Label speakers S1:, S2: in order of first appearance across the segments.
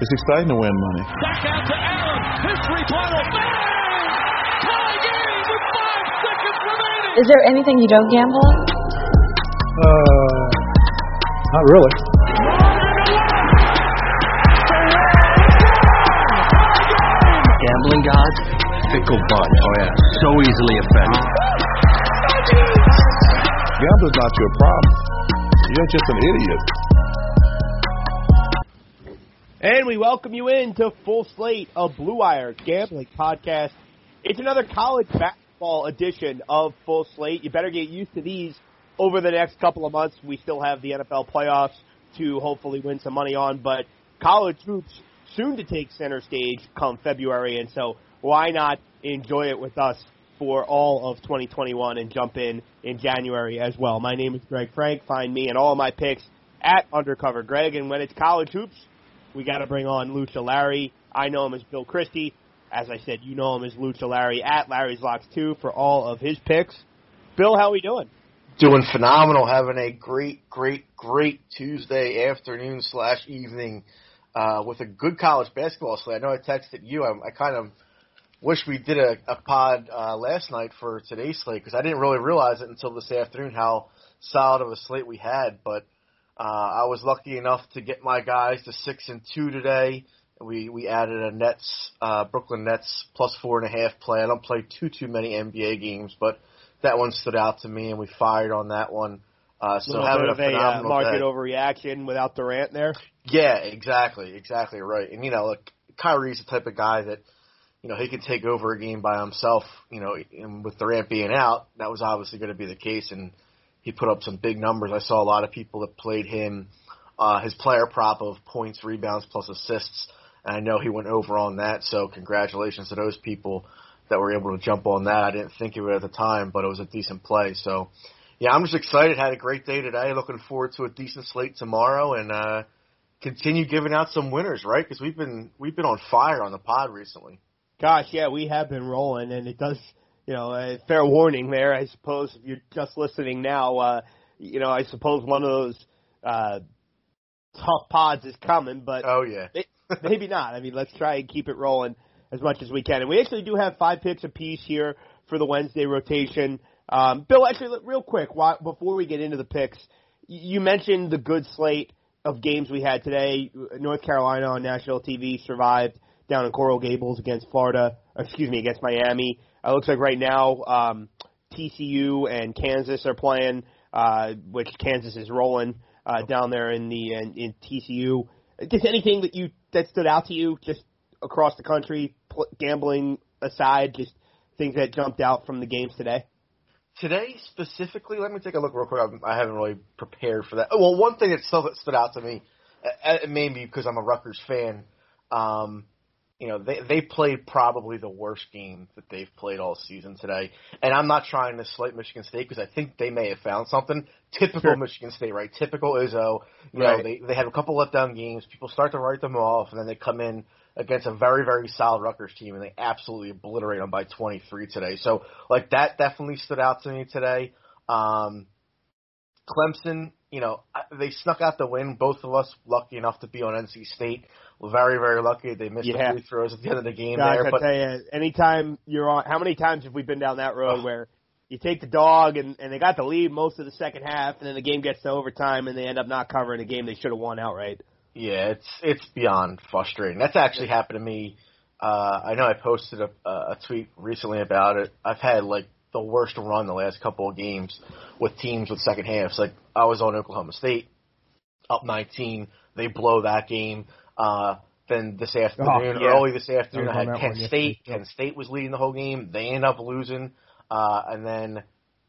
S1: It's exciting to win money.
S2: Back out to Allen. History final. Bang! Tie game with five seconds remaining.
S3: Is there anything you don't gamble on?
S1: Uh, not really.
S4: Gambling gods, fickle bunch. Oh yeah, so easily offended.
S1: Gambling's not your problem. You're just an idiot.
S5: And we welcome you into Full Slate of Blue Wire Gambling Podcast. It's another college basketball edition of Full Slate. You better get used to these over the next couple of months. We still have the NFL playoffs to hopefully win some money on, but college hoops soon to take center stage come February, and so why not enjoy it with us for all of 2021 and jump in in January as well. My name is Greg Frank. Find me and all my picks at Undercover Greg, and when it's college hoops, we got to bring on Lucha Larry. I know him as Bill Christie. As I said, you know him as Lucha Larry at Larry's Locks 2 for all of his picks. Bill, how are we doing?
S6: Doing phenomenal. Having a great, great, great Tuesday afternoon slash evening uh, with a good college basketball slate. I know I texted you. I, I kind of wish we did a, a pod uh, last night for today's slate because I didn't really realize it until this afternoon how solid of a slate we had. But uh, I was lucky enough to get my guys to six and two today. We we added a Nets uh, Brooklyn Nets plus four and a half play. I don't play too too many NBA games, but that one stood out to me, and we fired on that one. Uh, so
S5: little
S6: having
S5: bit of
S6: a
S5: a uh,
S6: phenomenal
S5: market
S6: day.
S5: overreaction without Durant there.
S6: Yeah, exactly, exactly right. And you know, look, Kyrie's the type of guy that you know he can take over a game by himself. You know, and with Durant being out, that was obviously going to be the case, and he put up some big numbers. I saw a lot of people that played him, uh, his player prop of points, rebounds, plus assists, and I know he went over on that. So congratulations to those people that were able to jump on that. I didn't think of it at the time, but it was a decent play. So yeah, I'm just excited. Had a great day today. Looking forward to a decent slate tomorrow, and uh, continue giving out some winners, right? Because we've been we've been on fire on the pod recently.
S5: Gosh, yeah, we have been rolling, and it does. You know, a fair warning there. I suppose if you're just listening now, uh, you know, I suppose one of those uh, tough pods is coming, but
S6: Oh yeah,
S5: May- maybe not. I mean, let's try and keep it rolling as much as we can. And we actually do have five picks apiece here for the Wednesday rotation. Um, Bill, actually, real quick, why, before we get into the picks, you mentioned the good slate of games we had today. North Carolina on national TV survived down in Coral Gables against Florida, excuse me, against Miami. It looks like right now um, TCU and Kansas are playing, uh, which Kansas is rolling uh, down there in the in, in TCU. Just anything that you that stood out to you, just across the country, pl- gambling aside, just things that jumped out from the games today.
S6: today specifically, let me take a look real quick. I'm- I haven't really prepared for that. Oh, Well, one thing that still stood out to me, uh, uh, maybe because I'm a Rutgers fan, um, you know, they they played probably the worst game that they've played all season today. And I'm not trying to slight Michigan State because I think they may have found something. Typical
S5: Sure.
S6: Michigan State, right? Typical Izzo. You
S5: Right.
S6: know, they they have a couple letdown games. People start to write them off, and then they come in against a very very solid Rutgers team, and they absolutely obliterate them by 23 today. So like that definitely stood out to me today. Um, Clemson, you know, they snuck out the win. Both of us lucky enough to be on NC State. Very, very lucky they missed
S5: Yeah.
S6: the free throws at the end of the game there.
S5: I
S6: But
S5: tell you, anytime you're on, how many times have we been down that road where you take the dog and, and they got the lead most of the second half, and then the game gets to overtime and they end up not covering a game they should have won outright.
S6: Yeah, it's it's beyond frustrating. That's actually happened to me. Uh, I know I posted a, a tweet recently about it. I've had like the worst run the last couple of games with teams with second halves. Like I was on Oklahoma State, up 19. They blow that game. Uh, then this afternoon,
S5: yeah.
S6: early this afternoon,
S5: I was
S6: I
S5: on
S6: had Kent
S5: one
S6: State. Kent State was leading the whole game. They end up losing. Uh, and then,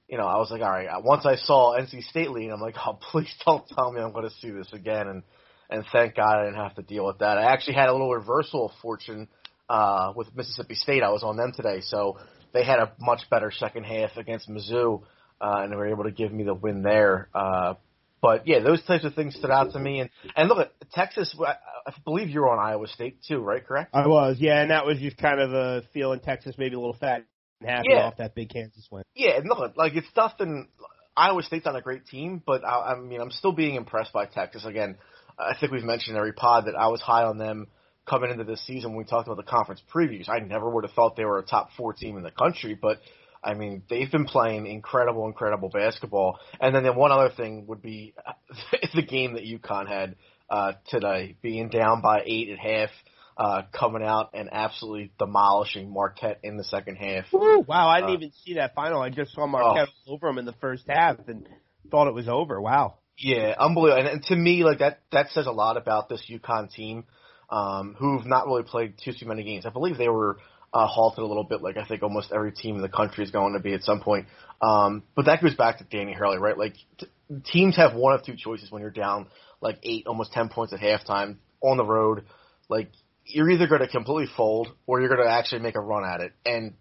S6: you know, I was like, all right. Once I saw NC State lead, I'm like, oh, please don't tell me I'm going to see this again. And and thank God I didn't have to deal with that. I actually had a little reversal of fortune uh, with Mississippi State. I was on them today, so they had a much better second half against Mizzou, uh, and they were able to give me the win there. Uh, but yeah, those types of things stood out to me. And and look at Texas. I, I believe you were on Iowa State too, right? Correct.
S5: I was, yeah, and that was just kind of a feeling Texas maybe a little fat and happy
S6: Yeah.
S5: off that big Kansas win.
S6: Yeah, and look, like it's nothing. Iowa State's not a great team, but I, I mean, I'm still being impressed by Texas. Again, I think we've mentioned in every pod that I was high on them coming into this season when we talked about the conference previews. I never would have thought they were a top four team in the country, but I mean, they've been playing incredible, incredible basketball. And then the one other thing would be the game that UConn had uh, today, being down by eight at half, uh, coming out and absolutely demolishing Marquette in the second half.
S5: Woo, wow, I didn't
S6: Uh,
S5: even see that final. I just saw Marquette all over him in the first half and thought it was over. Wow.
S6: Yeah, unbelievable. And, and to me, like that, that says a lot about this UConn team, um, who've not really played too too many games. I believe they were uh, halted a little bit, like I think almost every team in the country is going to be at some point. Um, but that goes back to Danny Hurley, right? Like t- teams have one of two choices when you're down like eight, almost ten points at halftime on the road. Like you're either going to completely fold or you're going to actually make a run at it. And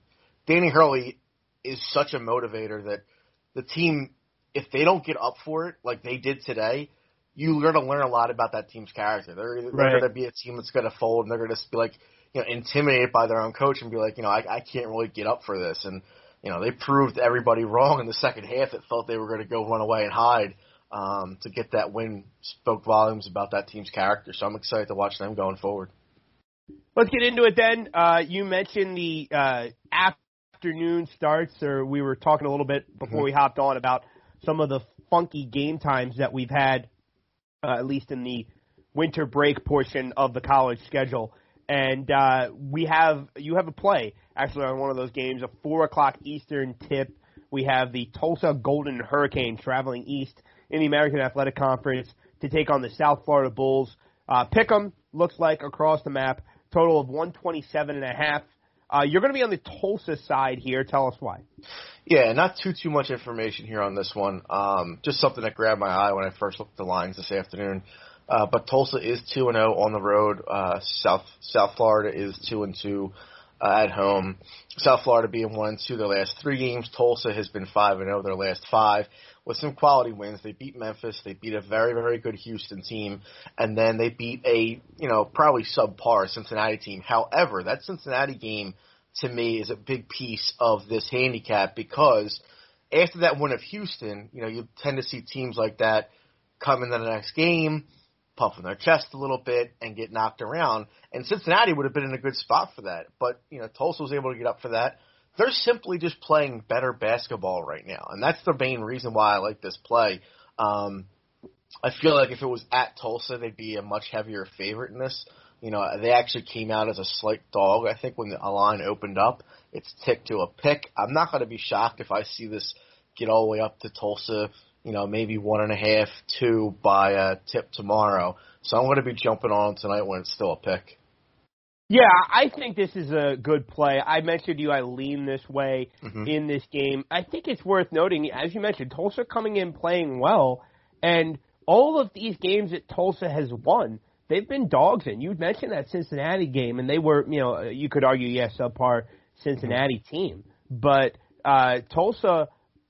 S6: Danny Hurley is such a motivator that the team, if they don't get up for it like they did today, you're going to learn a lot about that team's character. They're, they're
S5: Right.
S6: going to be a team that's going to fold and they're going to be like, you know, intimidated by their own coach and be like, you know, I, I can't really get up for this. And, you know, they proved everybody wrong in the second half that felt they were going to go run away and hide um, to get that win. Spoke volumes about that team's character. So I'm excited to watch them going forward.
S5: Let's get into it then. Uh, you mentioned the uh, afternoon starts, or we were talking a little bit before we hopped on about some of the funky game times that we've had, uh, at least in the winter break portion of the college schedule. And uh, we have you have a play actually on one of those games, a four o'clock Eastern tip. We have the Tulsa Golden Hurricanes traveling east in the American Athletic Conference to take on the South Florida Bulls. Uh, Pick'em looks like across the map, total of 127 and a half. Uh, you're going to be on the Tulsa side here. Tell us why.
S6: Yeah, not too too much information here on this one. Um, just something that grabbed my eye when I first looked at the lines this afternoon. Uh, but Tulsa is two and zero on the road. Uh, South South Florida is two and two uh, at home. South Florida being one two their last three games. Tulsa has been five and zero their last five with some quality wins. They beat Memphis. They beat a very very good Houston team, and then they beat a you know probably subpar Cincinnati team. However, that Cincinnati game to me is a big piece of this handicap because after that win of Houston, you know you tend to see teams like that come into the next game puffing their chest a little bit and get knocked around. And Cincinnati would have been in a good spot for that. But, you know, Tulsa was able to get up for that. They're simply just playing better basketball right now. And that's the main reason why I like this play. Um, I feel like if it was at Tulsa, they'd be a much heavier favorite in this. You know, they actually came out as a slight dog. I think when the line opened up, it's ticked to a pick. I'm not going to be shocked if I see this get all the way up to Tulsa you know, maybe one and a half, two by a tip tomorrow. So I'm going to be jumping on tonight when it's still a pick.
S5: Yeah, I think this is a good play. I mentioned to you I lean this way
S6: Mhm.
S5: in this game. I think it's worth noting, as you mentioned, Tulsa coming in playing well, and all of these games that Tulsa has won, they've been dogs in. You mentioned that Cincinnati game, and they were, you know, you could argue, yes, subpar Cincinnati team, but uh, Tulsa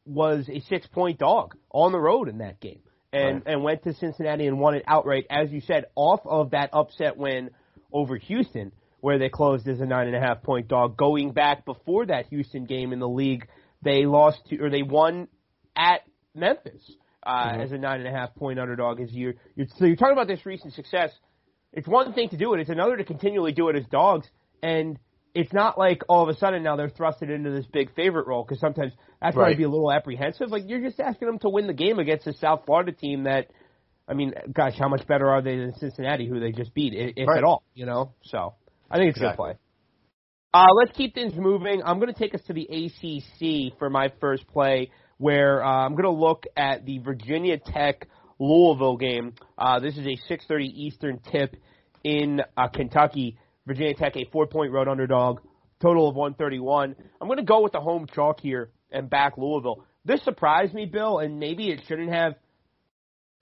S5: was a six point dog on the road in that game and, and went to Cincinnati and won it outright, as you said, off of that upset win over Houston, where they closed as a nine and a half point dog. Going back before that Houston game in the league, they lost to, or they won at Memphis uh, as a nine and a half point underdog. As you, you're, so you're talking about this recent success. it's one thing to do it; it's another to continually do it as dogs. And it's not like all of a sudden now they're thrusted into this big favorite role because sometimes that's why
S6: Right.
S5: I'd be a little apprehensive. Like you're just asking them to win the game against a South Florida team that, I mean, gosh, how much better are they than Cincinnati, who they just beat, if
S6: Right.
S5: at all? You know, so I think it's a good
S6: Exactly.
S5: play. Uh, let's keep things moving. I'm going to take us to the ACC for my first play, where uh, I'm going to look at the Virginia Tech Louisville game. Uh, this is a 6:30 Eastern tip in uh, Kentucky. Virginia Tech a four-point road underdog, total of 131. I'm going to go with the home chalk here and back Louisville. This surprised me, Bill, and maybe it shouldn't have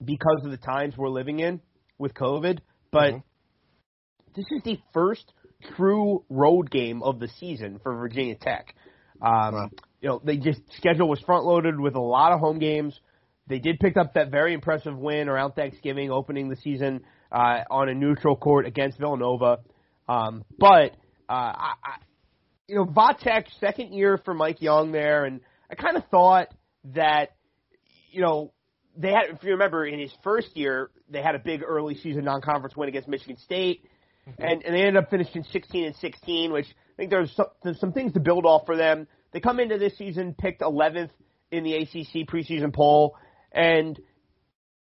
S5: because of the times we're living in with COVID, but
S6: Mhm.
S5: this is the first true road game of the season for Virginia Tech. Um,
S6: Wow.
S5: You know, they just schedule was front loaded with a lot of home games. They did pick up that very impressive win around Thanksgiving, opening the season uh, on a neutral court against Villanova. Um, but uh, I, I, you know, Va Tech second year for Mike Young there, and I kind of thought that you know they had. If you remember, in his first year, they had a big early season non-conference win against Michigan State, and, and they ended up finishing 16 and 16, which I think there's some, there's some things to build off for them. They come into this season picked 11th in the ACC preseason poll, and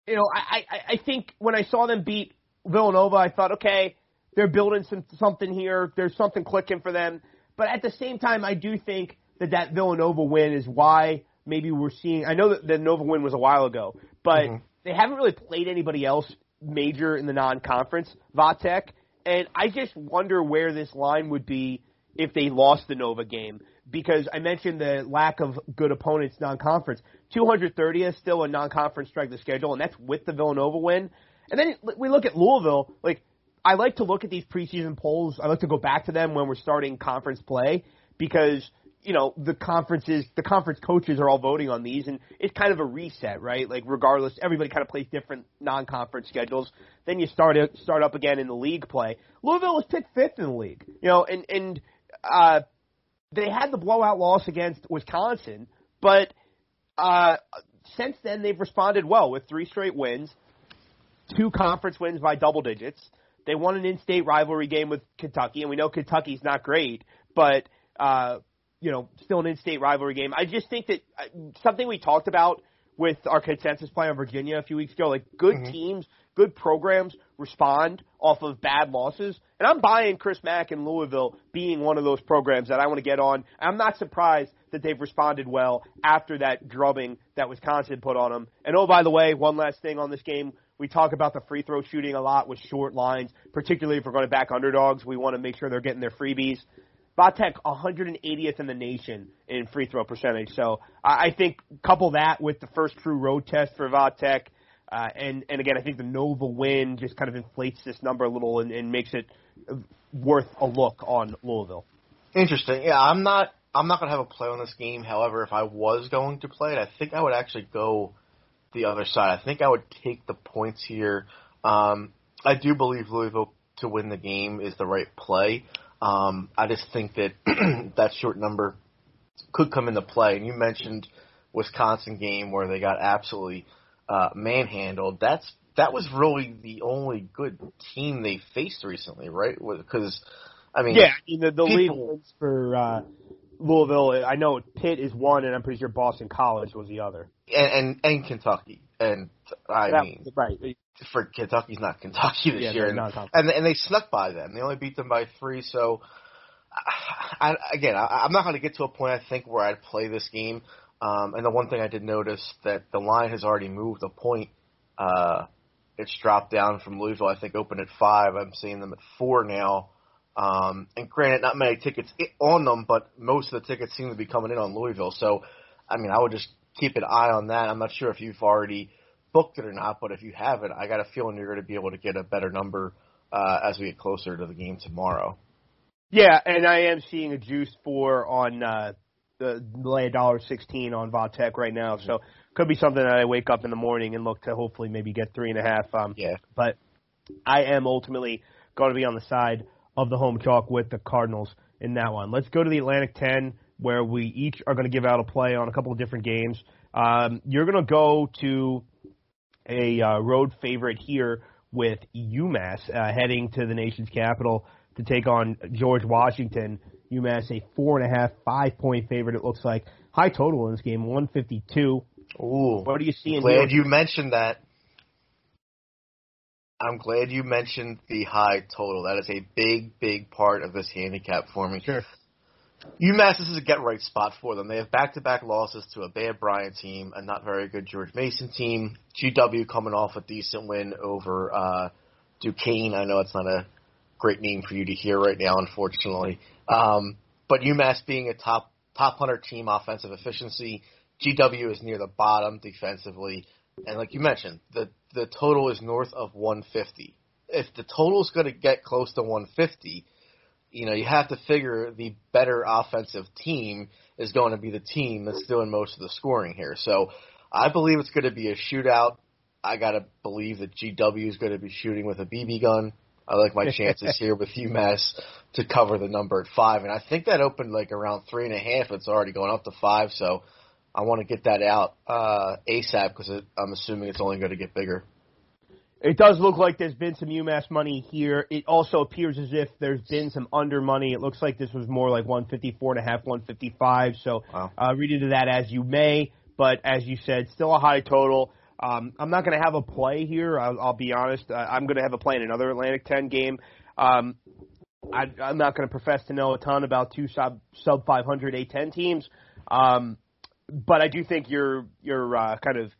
S5: you know I, I, I think when I saw them beat Villanova, I thought, okay, they're building some something here. There's something clicking for them. But at the same time, I do think that that Villanova win is why maybe we're seeing. I know that the Nova win was a while ago, but
S6: Mhm.
S5: they haven't really played anybody else major in the non-conference, Va Tech, and I just wonder where this line would be if they lost the Nova game because I mentioned the lack of good opponents non-conference. 230th still a non-conference strength of schedule, and that's with the Villanova win. And then we look at Louisville. Like I like to look at these preseason polls. I like to go back to them when we're starting conference play because you know the conferences, the conference coaches are all voting on these, and it's kind of a reset, right? Like regardless, everybody kind of plays different non-conference schedules. Then you start start up again in the league play. Louisville was picked fifth in the league, you know, and and uh, they had the blowout loss against Wisconsin, but uh, since then they've responded well with three straight wins, two conference wins by double digits. They won an in-state rivalry game with Kentucky, and we know Kentucky's not great, but uh, you know, still an in-state rivalry game. I just think that uh, something we talked about with our consensus play on Virginia a few weeks ago, like good teams, good programs respond off of bad losses, and I'm buying Chris Mack and Louisville being one of those programs that I want to get on. I'm not surprised that they've responded well after that drubbing that Wisconsin put on them. And oh, by the way, one last thing on this game. We talk about the free throw shooting a lot with short lines, particularly if we're going to back underdogs. We want to make sure they're getting their freebies. Va Tech 180th in the nation in free throw percentage. So I I think couple that with the first true road test for Va Tech, uh, and and again I think the Nova win just kind of inflates this number a little and, and makes it worth a look on Louisville.
S6: Interesting. Yeah, I'm not. I'm not gonna have a play on this game. However, if I was going to play it, I think I would actually go the other side. I think I would take the points here. Um, I do believe Louisville to win the game is the right play. Um, I just think that that short number could come into play. And you mentioned Wisconsin game where they got absolutely uh, manhandled. That's that was really the only good team they faced recently, right? Because I mean,
S5: Yeah, I mean the, the league wins for uh, Louisville. I know Pitt is one, and I'm pretty sure Boston College was the other.
S6: And and, and Kentucky. And I
S5: That-
S6: mean,
S5: right.
S6: for Kentucky's not Kentucky this
S5: Yeah,
S6: year, and, and and they snuck by them. They only beat them by three. So, I, again, I, I'm not going to get to a point I think where I'd play this game. Um, and the one thing I did notice that the line has already moved a point. Uh, it's dropped down from Louisville. I think opened at five. I'm seeing them at four now. Um, and granted, not many tickets on them, but most of the tickets seem to be coming in on Louisville. So, I mean, I would just keep an eye on that. I'm not sure if you've already booked it or not, but if you haven't, I got a feeling you're going to be able to get a better number uh, as we get closer to the game tomorrow.
S5: Yeah, and I am seeing a juice for on uh, the lay a dollar sixteen on Va Tech right now. So could be something that I wake up in the morning and look to hopefully maybe get three and a half. Um,
S6: Yeah.
S5: but I am ultimately going to be on the side of the home chalk with the Cardinals in that one. Let's go to the Atlantic 10, where we each are going to give out a play on a couple of different games. Um, you're going to go to a uh, road favorite here with UMass uh, heading to the nation's capital to take on George Washington. UMass a four and a half, five point favorite. It looks like high total in this game, 152.
S6: Ooh,
S5: What are you seeing
S6: glad
S5: here?
S6: you mentioned that. I'm glad you mentioned the high total. That is a big, big part of this handicap for me.
S5: Sure.
S6: UMass, this is a get right spot for them. They have back to back losses to a bad Bryant team, a not very good George Mason team. GW coming off a decent win over uh, Duquesne. I know it's not a great name for you to hear right now, unfortunately. Um, but UMass being a top top hundred team offensive efficiency, GW is near the bottom defensively, and like you mentioned, the the total is north of 150. If the total is going to get close to 150, you know, you have to figure the better offensive team is going to be the team that's doing most of the scoring here. So I believe it's going to be a shootout. I got to believe that GW is going to be shooting with a BB gun. I like my chances here with UMass to cover the number at five. And I think that opened like around three and a half. It's already going up to five. So I want to get that out uh, ASAP because I'm assuming it's only going to get bigger.
S5: It does look like there's been some UMass money here. It also appears as if there's been some under money. It looks like this was more like 154 and a half, 155. So
S6: Wow.
S5: uh, read into that as you may. But as you said, still a high total. Um, I'm not going to have a play here. I'll, I'll be honest. Uh, I'm going to have a play in another Atlantic 10 game. Um, I, I'm not going to profess to know a ton about two sub sub 500 A10 teams, um, but I do think your your uh, kind of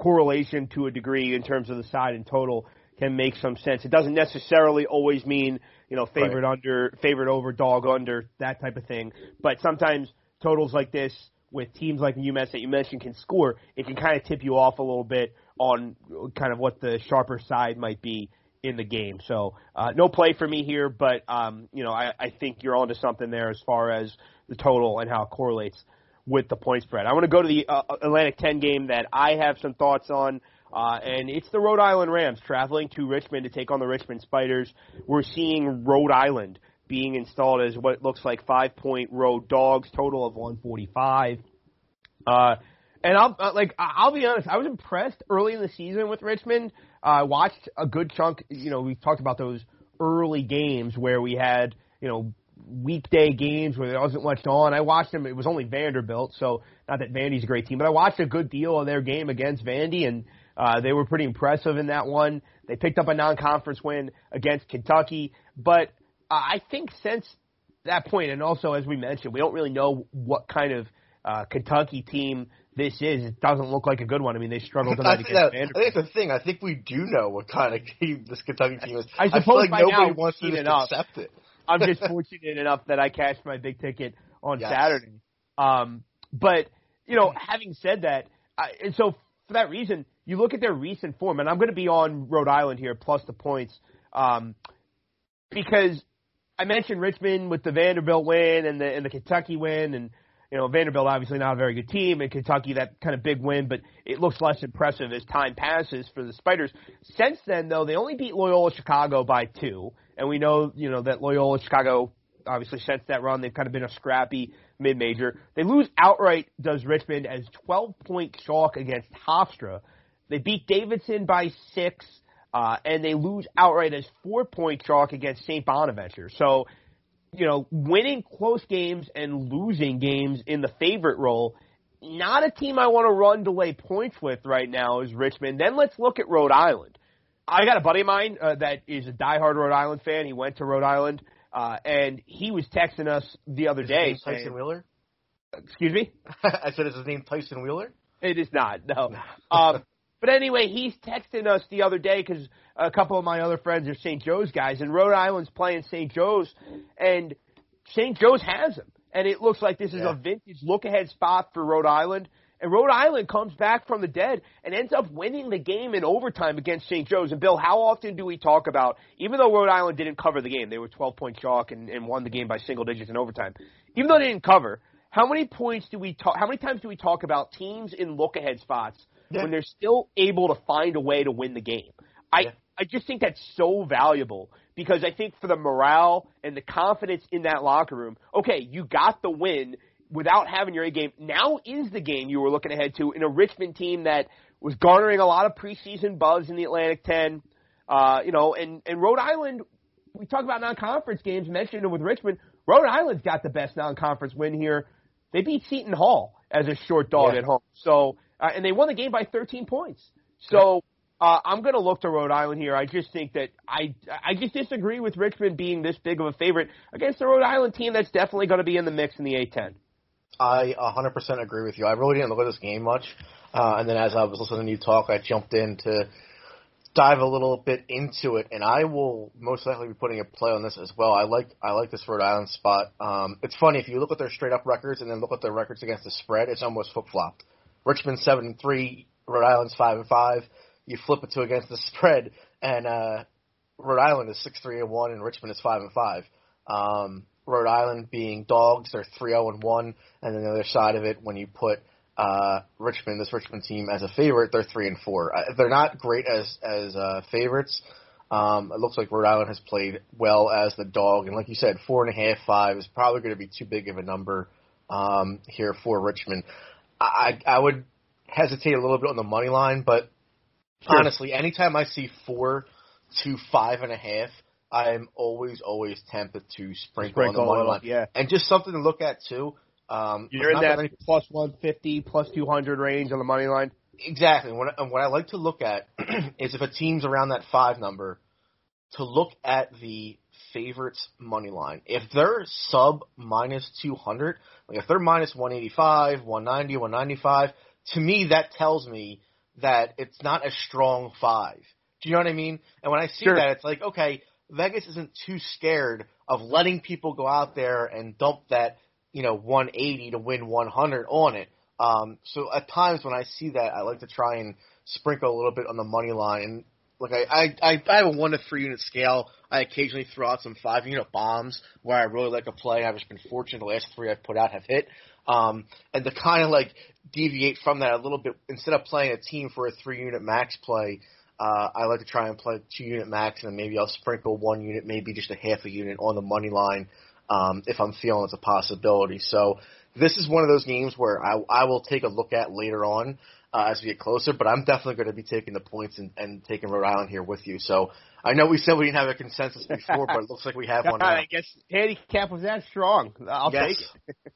S5: correlation to a degree in terms of the side and total can make some sense. It doesn't necessarily always mean you know favorite under, favorite over, dog under, that type of thing. But sometimes totals like this with teams like UMass that you mentioned can score. It can kind of tip you off a little bit on kind of what the sharper side might be in the game. So uh, no play for me here, but um, you know I, I think you're onto something there as far as the total and how it correlates with the point spread. I want to go to the uh, Atlantic 10 game that I have some thoughts on, uh, and it's the Rhode Island Rams traveling to Richmond to take on the Richmond Spiders. We're seeing Rhode Island being installed as what looks like five point road dogs, total of 145. Uh, and I'll uh, like I'll be honest, I was impressed early in the season with Richmond. Uh, I watched a good chunk. You know, we talked about those early games where we had you know weekday games where there wasn't much on. I watched them. It was only Vanderbilt, so not that Vandy's a great team, but I watched a good deal of their game against Vandy, and uh, they were pretty impressive in that one. They picked up a non-conference win against Kentucky, but uh, I think since that point, and also as we mentioned, we don't really know what kind of uh, Kentucky team this is. It doesn't look like a good one. I mean, they struggled
S6: I think,
S5: against
S6: that, I
S5: Vanderbilt.
S6: think that's the thing. I think we do know what kind of team this Kentucky team is.
S5: I
S6: feel
S5: suppose
S6: like
S5: by
S6: nobody wants to just
S5: enough.
S6: accept it.
S5: I'm just fortunate enough that I cashed my big ticket on
S6: Yes.
S5: Saturday. Um, but you know, having said that, I, and so for that reason, you look at their recent form, and I'm going to be on Rhode Island here plus the points, um, because I mentioned Richmond with the Vanderbilt win and the and the Kentucky win, and you know Vanderbilt obviously not a very good team, and Kentucky that kind of big win, but it looks less impressive as time passes for the Spiders. Since then, though, they only beat Loyola Chicago by two, and we know you know that Loyola Chicago obviously since that run they've kind of been a scrappy mid-major. They lose outright, does Richmond as 12 point chalk against Hofstra. They beat Davidson by six, uh, and they lose outright as four point chalk against St. Bonaventure. So, you know, winning close games and losing games in the favorite role, not a team I want to run to lay points with right now is Richmond. Then let's look at Rhode Island. I got a buddy of mine uh, that is a diehard Rhode Island fan. He went to Rhode Island, uh, and he was texting us the other
S6: Is his
S5: day.
S6: Tyson
S5: saying-
S6: Wheeler?
S5: excuse me?
S6: I said, is his name Tyson Wheeler?
S5: It is not. No. Um, but anyway, he's texting us the other day because a couple of my other friends are St. Joe's guys, and Rhode Island's playing St. Joe's, and St. Joe's has him, and it looks like this is
S6: Yeah.
S5: a vintage look-ahead spot for Rhode Island. And Rhode Island comes back from the dead and ends up winning the game in overtime against St. Joe's. And Bill, how often do we talk about, even though Rhode Island didn't cover the game, they were 12 point chalk and, and won the game by single digits in overtime. Even though they didn't cover, how many points do we talk, how many times do we talk about teams in look ahead spots
S6: Yeah.
S5: when they're still able to find a way to win the game? I,
S6: Yeah.
S5: I just think that's so valuable because I think for the morale and the confidence in that locker room, okay, you got the win without having your A game. Now is the game you were looking ahead to in a Richmond team that was garnering a lot of preseason buzz in the Atlantic 10. Uh, you know, and and Rhode Island, we talk about non-conference games. Mentioned it with Richmond. Rhode Island's got the best non-conference win here. They beat Seton Hall as a short dog
S6: Yeah.
S5: at home. So, uh, and they won the game by 13 points. So, uh, I'm going to look to Rhode Island here. I just think that I I just disagree with Richmond being this big of a favorite against the Rhode Island team that's definitely going to be in the mix in the A10.
S6: I 100% agree with you. I really didn't look at this game much, uh, and then as I was listening to you talk, I jumped in to dive a little bit into it, and I will most likely be putting a play on this as well. I like I like this Rhode Island spot. Um, it's funny if you look at their straight up records and then look at their records against the spread, it's almost flip flopped. Richmond seven and three, Rhode Island's five and five. You flip it to against the spread, and uh, Rhode Island is six three and one, and Richmond is five and five. Um, Rhode Island being dogs, they're three zero and one, and then the other side of it, when you put uh, Richmond, this Richmond team as a favorite, they're three and four. Uh, they're not great as as uh, favorites. Um, it looks like Rhode Island has played well as the dog, and like you said, four and a half, five is probably going to be too big of a number um, here for Richmond. I I would hesitate a little bit on the money line, but honestly, anytime I see four to five and a half, I'm always always tempted to sprinkle, on the money line.
S5: yeah.
S6: and just something to look at too. Um,
S5: You're in
S6: not
S5: that
S6: many-
S5: plus 150, plus 200 range on the money line.
S6: Exactly. What, and what I like to look at is if a team's around that five number, to look at the favorites money line. If they're sub minus 200, like if they're minus 185, 190, 195, to me that tells me that it's not a strong five. Do you know what I mean? And when I see
S5: Sure.
S6: that, it's like, okay, Vegas isn't too scared of letting people go out there and dump that, you know, 180 to win 100 on it. Um, so at times when I see that, I like to try and sprinkle a little bit on the money line. And look, I, I, I, have a one to three unit scale. I occasionally throw out some five unit bombs where I really like a play. I've just been fortunate the last three I've put out have hit. Um, and to kind of like deviate from that a little bit, instead of playing a team for a three unit max play, uh, I like to try and play two unit max, and then maybe I'll sprinkle one unit, maybe just a half a unit on the money line um, if I'm feeling it's a possibility. So this is one of those games where I, I will take a look at later on uh, as we get closer, but I'm definitely going to be taking the points and, and taking Rhode Island here with you. So I know we said we didn't have a consensus before, but it looks like we have one now.
S5: I guess handicap was that strong. I'll
S6: Yes.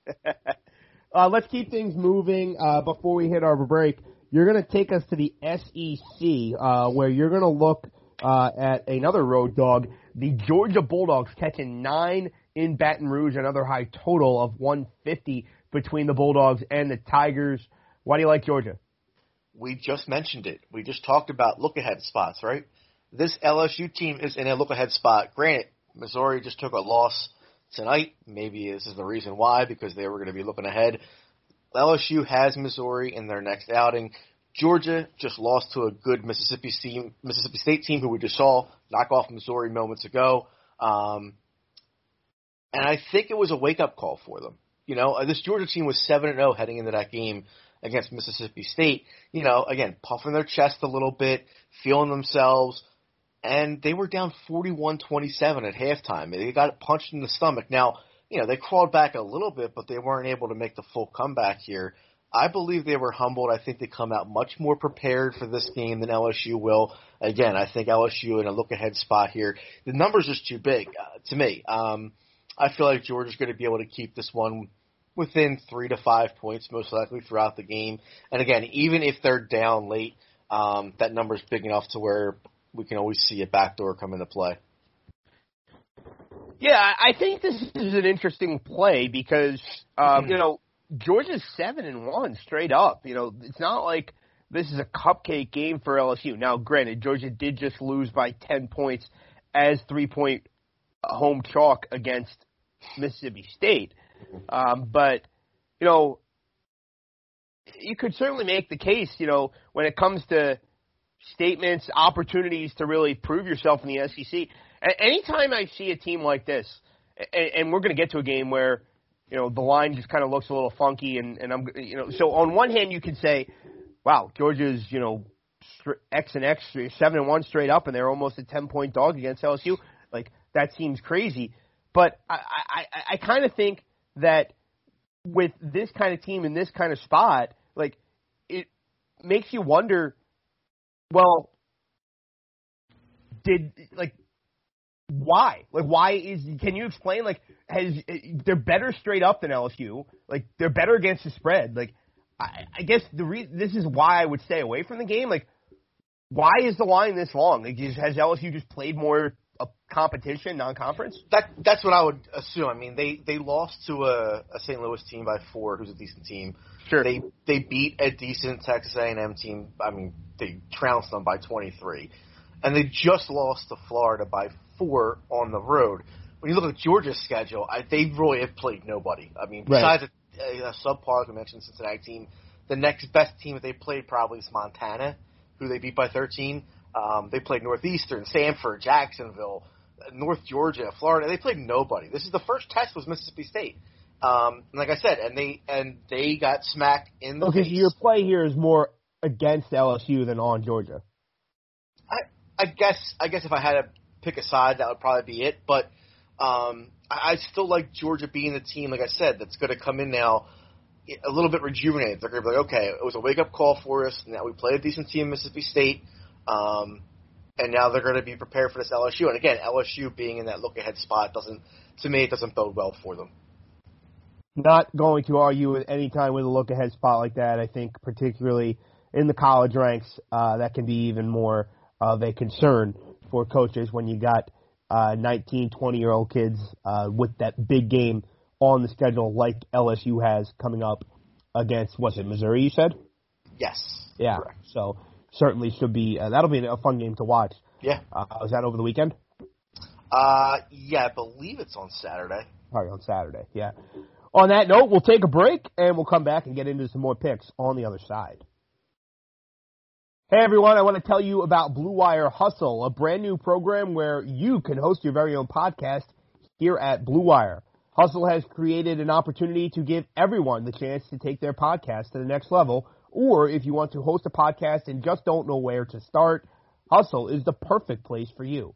S5: take it. uh, let's keep things moving uh, before we hit our break. You're going to take us to the SEC, uh, where you're going to look uh, at another road dog, the Georgia Bulldogs, catching nine in Baton Rouge, another high total of 150 between the Bulldogs and the Tigers. Why do you like Georgia?
S6: we just mentioned it. We just talked about look ahead spots, right? This LSU team is in a look ahead spot. Granted, Missouri just took a loss tonight. Maybe this is the reason why, because they were going to be looking ahead. LSU has Missouri in their next outing. Georgia just lost to a good Mississippi team, Mississippi State team who we just saw knock off Missouri moments ago. Um, and I think it was a wake up call for them. You know, this Georgia team was seven and zero heading into that game against Mississippi State. You know, again, puffing their chest a little bit, feeling themselves, and they were down 41-27 at halftime. They got punched in the stomach. Now, you know, they crawled back a little bit, but they weren't able to make the full comeback here. I believe they were humbled. I think they come out much more prepared for this game than LSU will. Again, I think LSU in a look ahead spot here. The numbers just too big uh, to me. Um, I feel like Georgia's going to be able to keep this one within three to five points, most likely throughout the game. And again, even if they're down late, um, that number's big enough to where we can always see a backdoor come into play.
S5: Yeah, I think this is an interesting play because um, you know Georgia's seven and one straight up. You know, it's not like this is a cupcake game for LSU. Now, granted, Georgia did just lose by ten points as three point home chalk against Mississippi State, um, but you know you could certainly make the case. You know, when it comes to statements, opportunities to really prove yourself in the SEC. Anytime I see a team like this, and, and we're going to get to a game where you know the line just kind of looks a little funky, and, and I'm you know so on one hand you could say, wow, Georgia's you know X and X seven and one straight up, and they're almost a ten point dog against LSU. Like that seems crazy, but I, I, I kind of think that with this kind of team in this kind of spot, like it makes you wonder. Well, did like why? Like why is can you explain like has they're better straight up than LSU? Like they're better against the spread. Like I, I guess the re- this is why I would stay away from the game. Like why is the line this long? Like is, has LSU just played more a competition, non-conference?
S6: That that's what I would assume. I mean, they they lost to a, a St. Louis team by four, who's a decent team.
S5: Sure.
S6: They they beat a decent Texas A&M team. I mean, they trounced them by 23, and they just lost to Florida by four on the road. When you look at Georgia's schedule, I, they really have played nobody. I mean,
S5: Right.
S6: besides a, a subpar, like I mentioned, Cincinnati team, the next best team that they played probably is Montana, who they beat by 13. Um, they played Northeastern, Samford, Jacksonville, North Georgia, Florida. They played nobody. This is the first test was Mississippi State. Um, like I said, and they and they got smacked in the
S5: Okay, so your play here is more against LSU than on Georgia.
S6: I, I guess I guess if I had to pick a side, that would probably be it. But um, I, I still like Georgia being the team, like I said, that's going to come in now a little bit rejuvenated. They're going to be like, okay, it was a wake up call for us. Now we played a decent team, Mississippi State, um, and now they're going to be prepared for this LSU. And again, LSU being in that look ahead spot doesn't, to me, it doesn't bode well for them.
S5: Not going to argue with any time with a look ahead spot like that. I think particularly in the college ranks, uh, that can be even more of a concern for coaches when you got uh, 19, 20 year old kids uh, with that big game on the schedule like LSU has coming up against, was it Missouri? You said,
S6: Yes.
S5: yeah.
S6: Correct.
S5: So certainly should be uh, that'll be a fun game to watch.
S6: Yeah.
S5: Uh, was that over the weekend?
S6: Uh, yeah, I believe it's on Saturday.
S5: Probably on Saturday. Yeah. On that note, we'll take a break and we'll come back and get into some more picks on the other side. Hey everyone, I want to tell you about Blue Wire Hustle, a brand new program where you can host your very own podcast here at Blue Wire. Hustle has created an opportunity to give everyone the chance to take their podcast to the next level, or if you want to host a podcast and just don't know where to start, Hustle is the perfect place for you.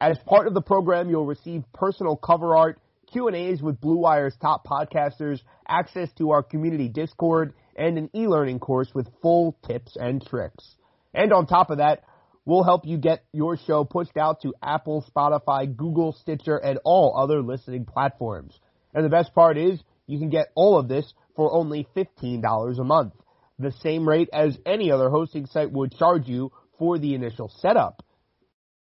S5: As part of the program, you'll receive personal cover art, Q&As with Blue Wire's top podcasters, access to our community Discord, and an e-learning course with full tips and tricks. And on top of that, we'll help you get your show pushed out to Apple, Spotify, Google, Stitcher, and all other listening platforms. And the best part is, you can get all of this for only $15 a month, the same rate as any other hosting site would charge you for the initial setup.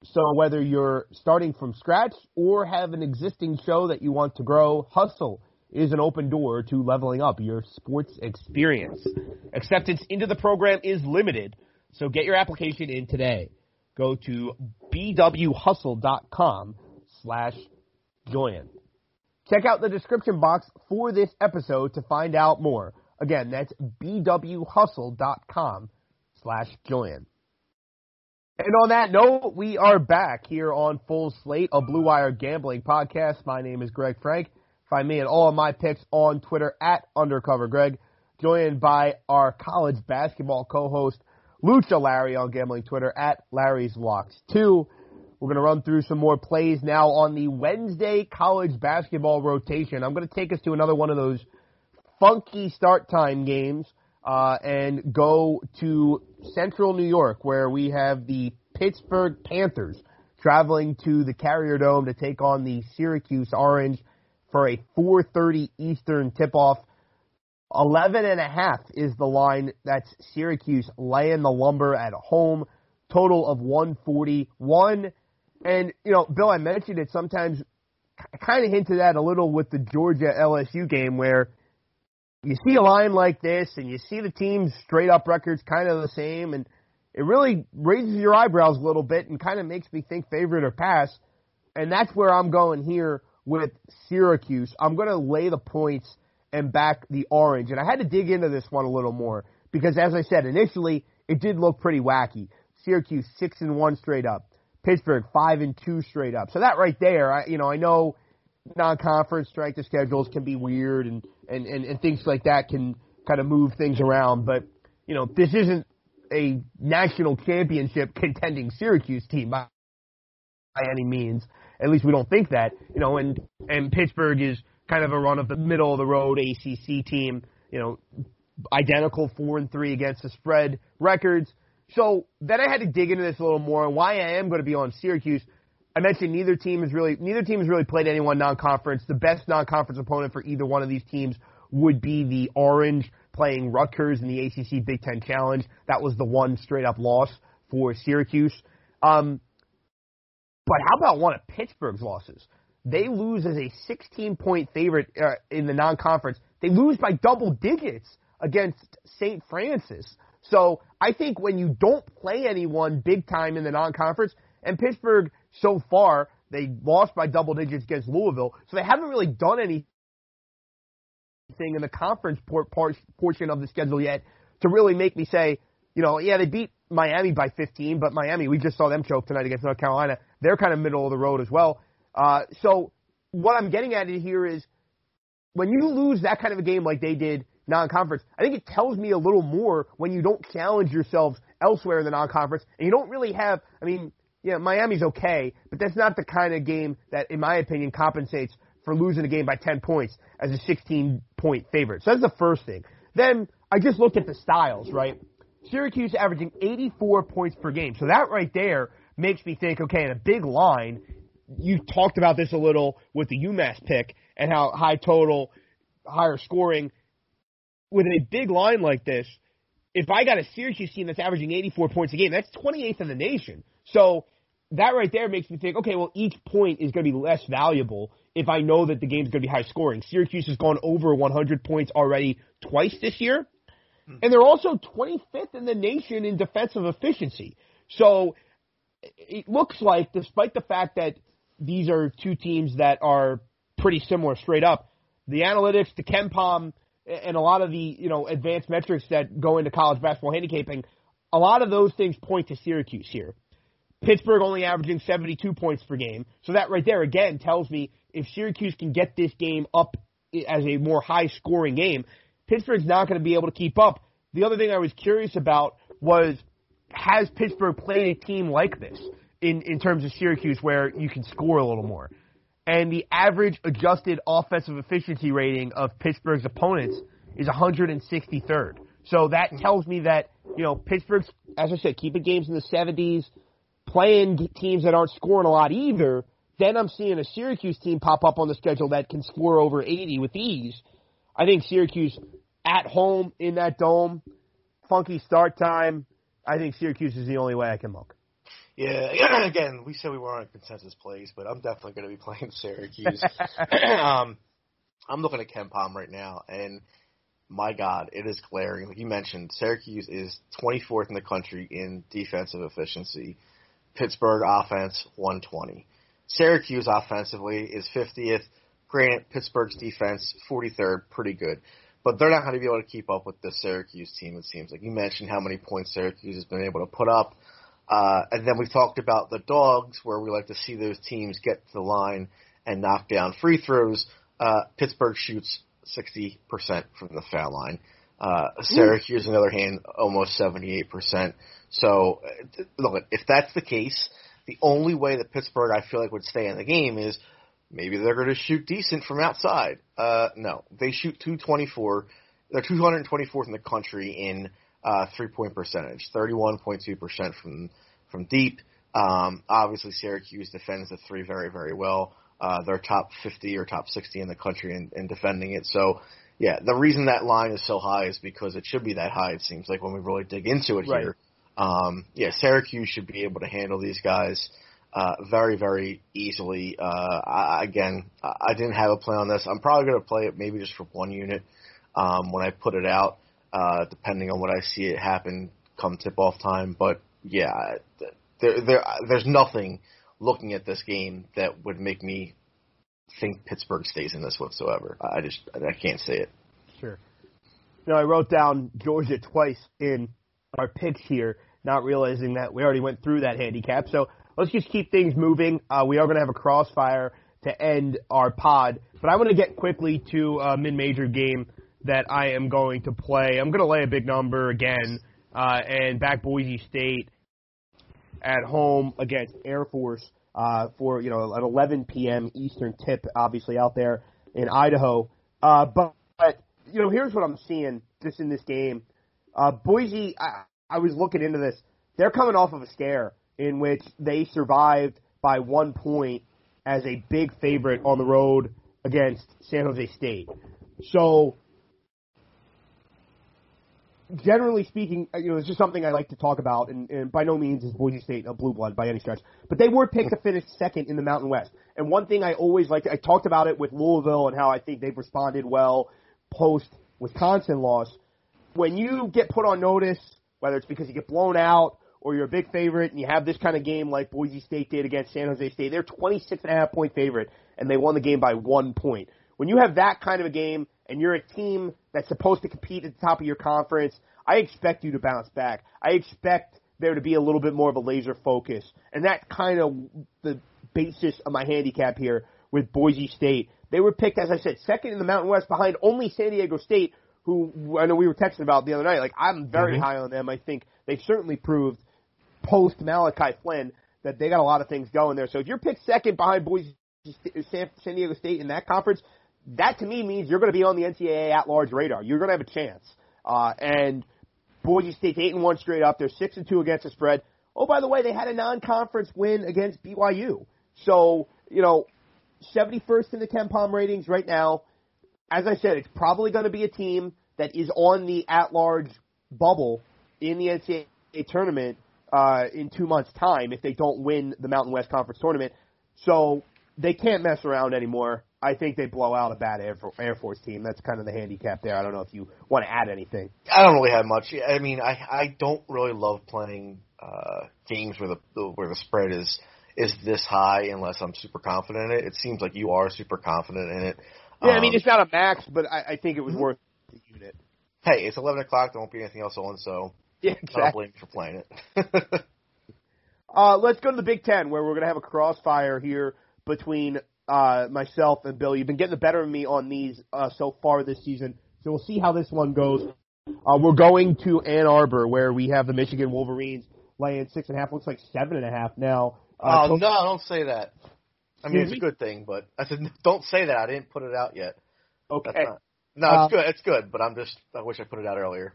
S5: So whether you're starting from scratch or have an existing show that you want to grow, Hustle is an open door to leveling up your sports experience. Acceptance into the program is limited, so get your application in today. Go to bwhustle.com slash join. Check out the description box for this episode to find out more. Again, that's bwhustle.com slash join. And on that note, we are back here on Full Slate, a Blue Wire gambling podcast. My name is Greg Frank. Find me and all of my picks on Twitter at Undercover Greg, joined by our college basketball co-host Lucha Larry on gambling Twitter at Larry's Locks 2. We're going to run through some more plays now on the Wednesday college basketball rotation. I'm going to take us to another one of those funky start time games uh, and go to Central New York, where we have the Pittsburgh Panthers traveling to the Carrier Dome to take on the Syracuse Orange for a 4:30 Eastern tip-off. 11 and a half is the line. That's Syracuse laying the lumber at home. Total of 141. And, you know, Bill, I mentioned it sometimes, kind of hinted at a little with the Georgia LSU game where you see a line like this and you see the team's straight up records kind of the same and it really raises your eyebrows a little bit and kind of makes me think favorite or pass. And that's where I'm going here with Syracuse. I'm going to lay the points and back the orange. And I had to dig into this one a little more because as I said, initially it did look pretty wacky. Syracuse six and one straight up. Pittsburgh five and two straight up. So that right there, I, you know, I know non-conference strength of schedules can be weird and, and, and, and things like that can kind of move things around. But, you know, this isn't a national championship contending Syracuse team by, by any means. At least we don't think that, you know, and, and Pittsburgh is kind of a run of the middle of the road ACC team, you know, identical four and three against the spread records. so then I had to dig into this a little more and why I am going to be on Syracuse. I mentioned neither team has really neither team has really played anyone non-conference. The best non-conference opponent for either one of these teams would be the Orange playing Rutgers in the ACC Big Ten Challenge. That was the one straight up loss for Syracuse. Um, but how about one of Pittsburgh's losses? They lose as a 16 point favorite uh, in the non conference. They lose by double digits against St. Francis. So I think when you don't play anyone big time in the non conference, and Pittsburgh so far, they lost by double digits against Louisville, so they haven't really done anything in the conference por- por- portion of the schedule yet to really make me say, you know, yeah, they beat Miami by 15, but Miami, we just saw them choke tonight against North Carolina. They're kind of middle of the road as well. Uh, so what I'm getting at it here is when you lose that kind of a game like they did non-conference, I think it tells me a little more when you don't challenge yourselves elsewhere in the non-conference and you don't really have, I mean, yeah, Miami's okay, but that's not the kind of game that, in my opinion, compensates for losing a game by 10 points as a 16 point favorite. So that's the first thing. Then I just looked at the styles, right? Syracuse averaging 84 points per game. So that right there makes me think, okay, in a big line, you talked about this a little with the UMass pick and how high total, higher scoring. With a big line like this, if I got a Syracuse team that's averaging 84 points a game, that's 28th in the nation. So that right there makes me think, okay, well, each point is going to be less valuable if I know that the game's going to be high scoring. Syracuse has gone over 100 points already twice this year, hmm. and they're also 25th in the nation in defensive efficiency. So it looks like, despite the fact that these are two teams that are pretty similar straight up, the analytics, the KenPom, and a lot of the you know advanced metrics that go into college basketball handicapping, a lot of those things point to Syracuse here. Pittsburgh only averaging 72 points per game. So that right there again tells me if Syracuse can get this game up as a more high scoring game, Pittsburgh's not going to be able to keep up. The other thing I was curious about was has Pittsburgh played a team like this in, in terms of Syracuse where you can score a little more? And the average adjusted offensive efficiency rating of Pittsburgh's opponents is 163rd. So that tells me that, you know, Pittsburgh's, as I said, keeping games in the 70s, playing teams that aren't scoring a lot either, then I'm seeing a Syracuse team pop up on the schedule that can score over 80 with ease. I think Syracuse at home in that dome, funky start time. I think Syracuse is the only way I can look.
S6: Yeah, again, we said we weren't a consensus plays, but I'm definitely going to be playing Syracuse. um, I'm looking at KenPom right now, and my God, it is glaring. Like you mentioned, Syracuse is 24th in the country in defensive efficiency. Pittsburgh offense 120. Syracuse offensively is 50th. Granted, Pittsburgh's defense 43rd, pretty good, but they're not going to be able to keep up with the Syracuse team. It seems like you mentioned how many points Syracuse has been able to put up, uh, and then we've talked about the dogs, where we like to see those teams get to the line and knock down free throws. Uh, Pittsburgh shoots 60% from the foul line. Uh, Syracuse, on the other hand, almost 78%. So, uh, look, if that's the case, the only way that Pittsburgh, I feel like, would stay in the game is maybe they're going to shoot decent from outside. Uh, no, they shoot 224. They're 224th in the country in uh, three-point percentage, 31.2% from from deep. Um, obviously, Syracuse defends the three very, very well. Uh, they're top 50 or top 60 in the country in, in defending it. So, yeah, the reason that line is so high is because it should be that high. It seems like when we really dig into it
S5: right.
S6: here. Um, yeah, Syracuse should be able to handle these guys uh, very, very easily. Uh, I, again, I didn't have a play on this. I'm probably going to play it maybe just for one unit um, when I put it out, uh, depending on what I see it happen come tip off time. But yeah, there, there, there's nothing looking at this game that would make me think Pittsburgh stays in this whatsoever. I just I can't say it.
S5: Sure. You know, I wrote down Georgia twice in our picks here not realizing that we already went through that handicap. So let's just keep things moving. Uh, we are going to have a crossfire to end our pod, but I want to get quickly to a mid-major game that I am going to play. I'm going to lay a big number again uh, and back Boise State at home against Air Force uh, for you know at 11 p.m. Eastern tip, obviously out there in Idaho. Uh, but, but you know here's what I'm seeing just in this game. Uh, Boise, I, I was looking into this. they're coming off of a scare in which they survived by one point as a big favorite on the road against San Jose State. So, generally speaking, uh, you know, it's just something I like to talk about, and, and by no means is Boise State a blue blood by any stretch, but they were picked to finish second in the Mountain West. And one thing I always like, I talked about it with Louisville and how I think they've responded well post Wisconsin loss. When you get put on notice, whether it's because you get blown out or you're a big favorite and you have this kind of game like Boise State did against San Jose State, they're 26 and a half point favorite and they won the game by one point. When you have that kind of a game and you're a team that's supposed to compete at the top of your conference, I expect you to bounce back. I expect there to be a little bit more of a laser focus. And that's kind of the basis of my handicap here with Boise State. They were picked, as I said, second in the Mountain West behind only San Diego State, who I know we were texting about the other night. Like, I'm very mm-hmm. high on them. I think they've certainly proved post Malachi Flynn that they got a lot of things going there. So if you're picked second behind Boise San, San Diego State in that conference, that to me means you're going to be on the NCAA at large radar. You're going to have a chance. Uh, and Boise State's eight and one straight up. They're six and two against the spread. Oh, by the way, they had a non-conference win against BYU. So you know, 71st in the KenPom ratings right now. As I said, it's probably going to be a team that is on the at-large bubble in the NCAA tournament uh, in two months' time if they don't win the Mountain West Conference tournament. So they can't mess around anymore. I think they blow out a bad Air, For- Air Force team. That's kind of the handicap there. I don't know if you want to add anything.
S6: I don't really have much. I mean, I I don't really love playing uh, games where the where the spread is is this high unless I'm super confident in it. It seems like you are super confident in it.
S5: Yeah, um, I mean um, it's not a max, but I, I think it was mm-hmm. worth the unit.
S6: Hey, it's eleven o'clock. There won't be anything else on, so
S5: yeah, exactly.
S6: I don't blame you for playing it.
S5: uh, let's go to the Big Ten, where we're going to have a crossfire here between uh, myself and Bill. You've been getting the better of me on these uh, so far this season, so we'll see how this one goes. Uh, we're going to Ann Arbor, where we have the Michigan Wolverines laying six and a half. Looks like seven and a half now.
S6: Uh, oh no! Don't say that. I mean, it's a good thing, but I said don't say that. I didn't put it out yet.
S5: Okay.
S6: Not, no, it's uh, good. It's good, but I'm just. I wish I put it out earlier.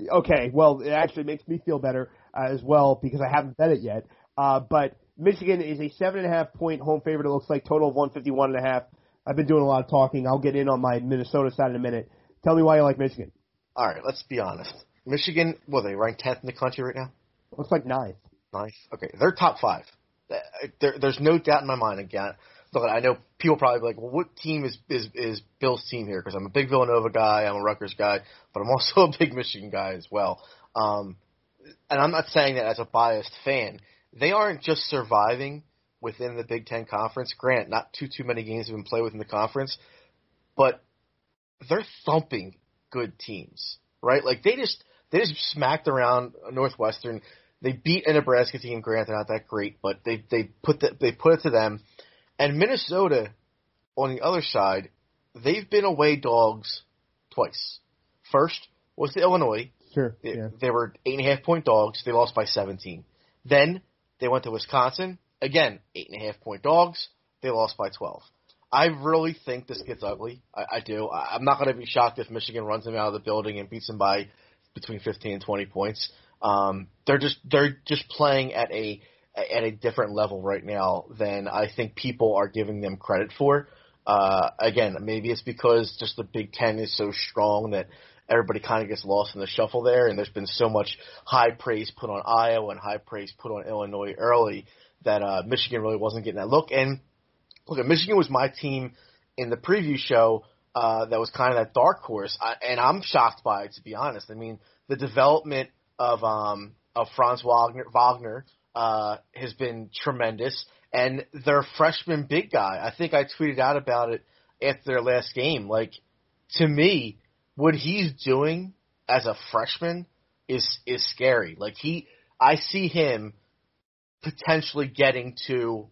S5: Okay. Well, it actually makes me feel better uh, as well because I haven't bet it yet. Uh, but Michigan is a seven and a half point home favorite. It looks like total of one fifty one and a half. I've been doing a lot of talking. I'll get in on my Minnesota side in a minute. Tell me why you like Michigan.
S6: All right, let's be honest. Michigan, well, they ranked tenth in the country right now.
S5: Looks like ninth.
S6: Ninth. Okay, they're top five. There, there's no doubt in my mind. Again, look, I know people probably be like, well, what team is is is Bill's team here? Because I'm a big Villanova guy, I'm a Rutgers guy, but I'm also a big Michigan guy as well. Um, and I'm not saying that as a biased fan. They aren't just surviving within the Big Ten conference. Grant, not too too many games have been played within the conference, but they're thumping good teams, right? Like they just they just smacked around Northwestern. They beat a Nebraska team. Grant, they're not that great, but they they put the, they put it to them. And Minnesota, on the other side, they've been away dogs twice. First was the Illinois.
S5: Sure.
S6: They,
S5: yeah.
S6: they were eight and a half point dogs. They lost by 17. Then they went to Wisconsin. Again, eight and a half point dogs. They lost by 12. I really think this gets ugly. I, I do. I, I'm not going to be shocked if Michigan runs them out of the building and beats them by between 15 and 20 points. Um, they're just they're just playing at a at a different level right now than I think people are giving them credit for. Uh, again, maybe it's because just the Big Ten is so strong that everybody kind of gets lost in the shuffle there, and there's been so much high praise put on Iowa and high praise put on Illinois early that uh, Michigan really wasn't getting that look. And look, Michigan was my team in the preview show. Uh, that was kind of that dark horse, I, and I'm shocked by it to be honest. I mean, the development of um of Franz Wagner, Wagner uh, has been tremendous, and their freshman big guy. I think I tweeted out about it after their last game. Like to me, what he's doing as a freshman is is scary. Like he, I see him potentially getting to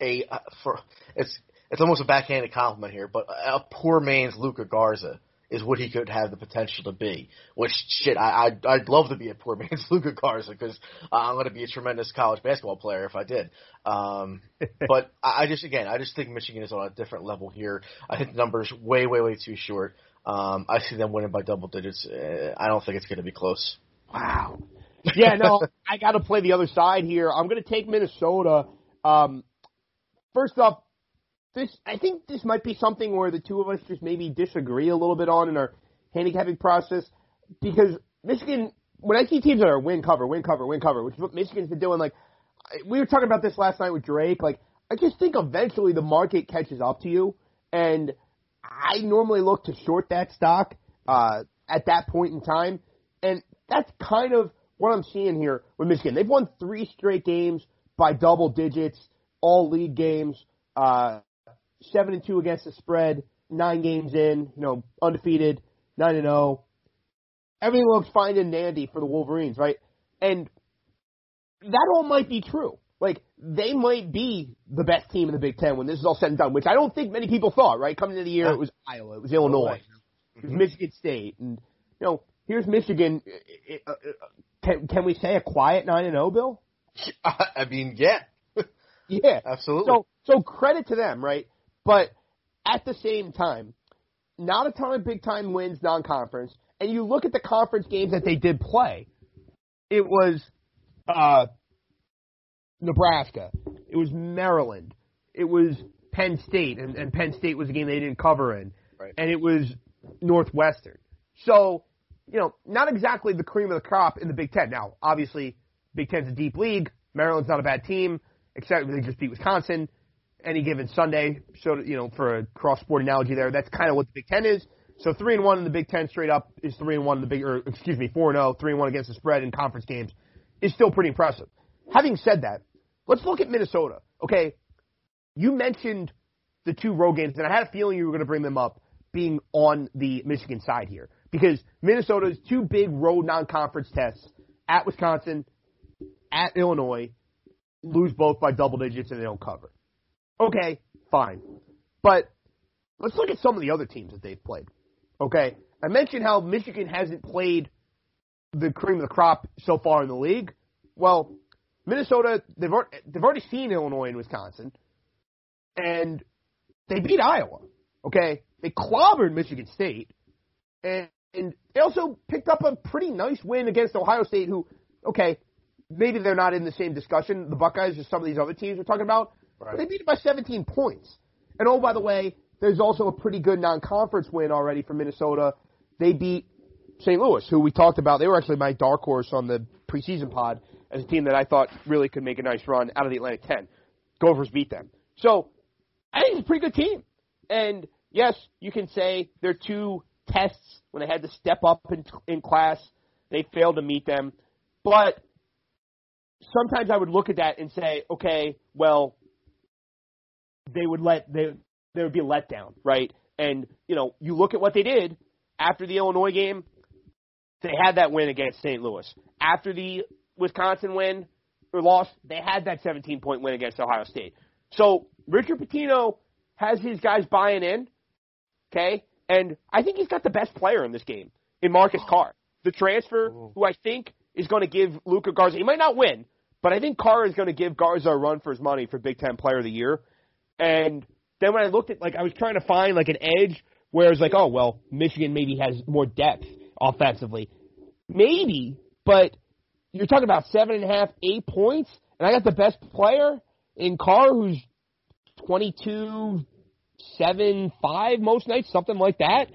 S6: a uh, for it's it's almost a backhanded compliment here, but a poor man's Luka Garza is what he could have the potential to be. Which shit, I I'd, I'd love to be a poor man's Luka Garza because I'm going to be a tremendous college basketball player if I did. Um, but I just again, I just think Michigan is on a different level here. I think the numbers way way way too short. Um, I see them winning by double digits. Uh, I don't think it's going to be close.
S5: Wow. yeah, no, I got to play the other side here. I'm going to take Minnesota. Um, first off, this I think this might be something where the two of us just maybe disagree a little bit on in our handicapping process because Michigan. When I see teams that are win cover, win cover, win cover, which is what Michigan's been doing, like we were talking about this last night with Drake. Like I just think eventually the market catches up to you, and I normally look to short that stock uh, at that point in time, and that's kind of what I'm seeing here with Michigan. They've won three straight games by double digits, all league games, uh, seven and two against the spread, nine games in, you know, undefeated, nine and zero. Oh. Everything looks fine and dandy for the Wolverines, right? And that all might be true. Like they might be the best team in the Big Ten when this is all said and done, which I don't think many people thought. Right, coming into the year, it was Iowa, it was Illinois, it was Michigan State, and you know, here's Michigan. Uh, uh, can can we say a quiet nine and zero, oh, Bill?
S6: I mean, yeah,
S5: yeah,
S6: absolutely.
S5: So so credit to them, right? But at the same time, not a ton of big time wins non-conference, and you look at the conference games that they did play. It was uh, Nebraska. It was Maryland. It was Penn State, and, and Penn State was a game they didn't cover in.
S6: Right.
S5: And it was Northwestern. So, you know, not exactly the cream of the crop in the Big Ten. Now, obviously, Big Ten's a deep league. Maryland's not a bad team, except they just beat Wisconsin any given Sunday. So, you know, for a cross sport analogy there, that's kind of what the Big Ten is. So three and one in the Big Ten straight up is three and one in the big, or excuse me, four and zero, three and one against the spread in conference games is still pretty impressive. Having said that, let's look at Minnesota. Okay, you mentioned the two road games, and I had a feeling you were going to bring them up being on the Michigan side here because Minnesota's two big road non-conference tests at Wisconsin, at Illinois, lose both by double digits and they don't cover. Okay, fine. But let's look at some of the other teams that they've played. Okay, I mentioned how Michigan hasn't played the cream of the crop so far in the league. Well, Minnesota they've they've already seen Illinois and Wisconsin, and they beat Iowa. Okay, they clobbered Michigan State, and, and they also picked up a pretty nice win against Ohio State. Who, okay, maybe they're not in the same discussion the Buckeyes or some of these other teams we're talking about. Right. They beat it by 17 points. And oh, by the way, there's also a pretty good non-conference win already for Minnesota. They beat St. Louis, who we talked about. They were actually my dark horse on the preseason pod as a team that I thought really could make a nice run out of the Atlantic 10. Gophers beat them. So I think it's a pretty good team. And yes, you can say they're two tests when they had to step up in, in class. They failed to meet them. But sometimes I would look at that and say, okay, well, they would let they there would be a letdown, right? And you know, you look at what they did after the Illinois game. They had that win against St. Louis. After the Wisconsin win or loss, they had that 17 point win against Ohio State. So Richard Pitino has his guys buying in, okay? And I think he's got the best player in this game in Marcus oh. Carr, the transfer, oh. who I think is going to give Luka Garza. He might not win, but I think Carr is going to give Garza a run for his money for Big Ten Player of the Year. And then when I looked at, like, I was trying to find like an edge where it's like, oh well, Michigan maybe has more depth offensively, maybe, but you're talking about seven and a half, eight points, and I got the best player in Carr who's twenty two seven five most nights, something like that.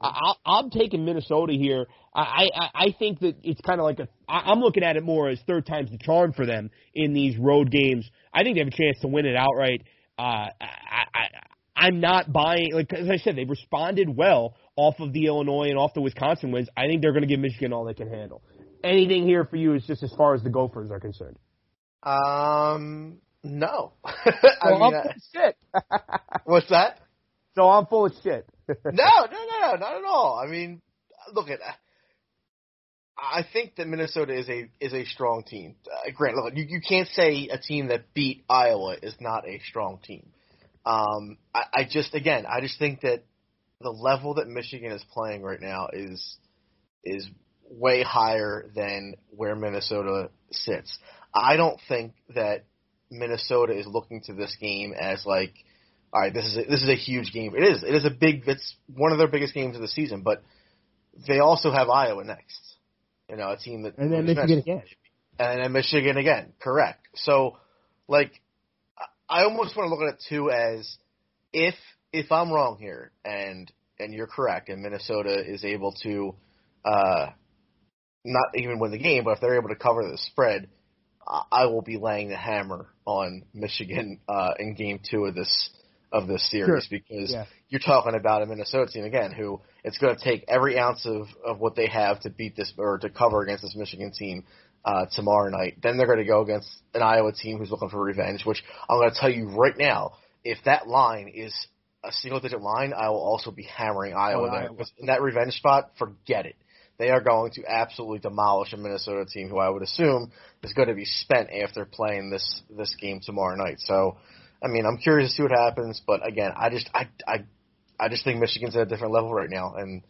S5: I, I'm taking Minnesota here. I, I, I think that it's kind of like a. I'm looking at it more as third time's the charm for them in these road games. I think they have a chance to win it outright. Uh, I, I, I'm not buying. Like as I said, they've responded well off of the Illinois and off the Wisconsin wins. I think they're going to give Michigan all they can handle anything here for you is just as far as the Gophers are concerned?
S6: Um, no.
S5: I so mean, I'm full of shit.
S6: what's that?
S5: So I'm full of shit.
S6: no, no, no, no, not at all. I mean, look at. I think that Minnesota is a is a strong team. Uh, Grant, look, you you can't say a team that beat Iowa is not a strong team. Um, I, I just again, I just think that the level that Michigan is playing right now is is way higher than where Minnesota sits. I don't think that Minnesota is looking to this game as like, all right, this is a, this is a huge game. It is. It is a big. It's one of their biggest games of the season. But they also have Iowa next. You know, a team that
S5: And then Michigan again.
S6: and then Michigan again. Correct. So, like, I almost want to look at it too as if if I'm wrong here, and and you're correct, and Minnesota is able to uh, not even win the game, but if they're able to cover the spread, I I will be laying the hammer on Michigan uh, in Game Two of this of this series
S5: Sure.
S6: because
S5: Yeah.
S6: you're talking about a Minnesota team again who it's going to take every ounce of of what they have to beat this or to cover against this Michigan team uh, tomorrow night. Then they're going to go against an Iowa team who's looking for revenge. Which I'm going to tell you right now, if that line is a single digit line, I will also be hammering Iowa
S5: Oh. Iowa.
S6: In that revenge spot, forget it. They are going to absolutely demolish a Minnesota team who I would assume is going to be spent after playing this this game tomorrow night. So, I mean, I'm curious to see what happens, but again, I just I I I just think Michigan's at a different level right now, and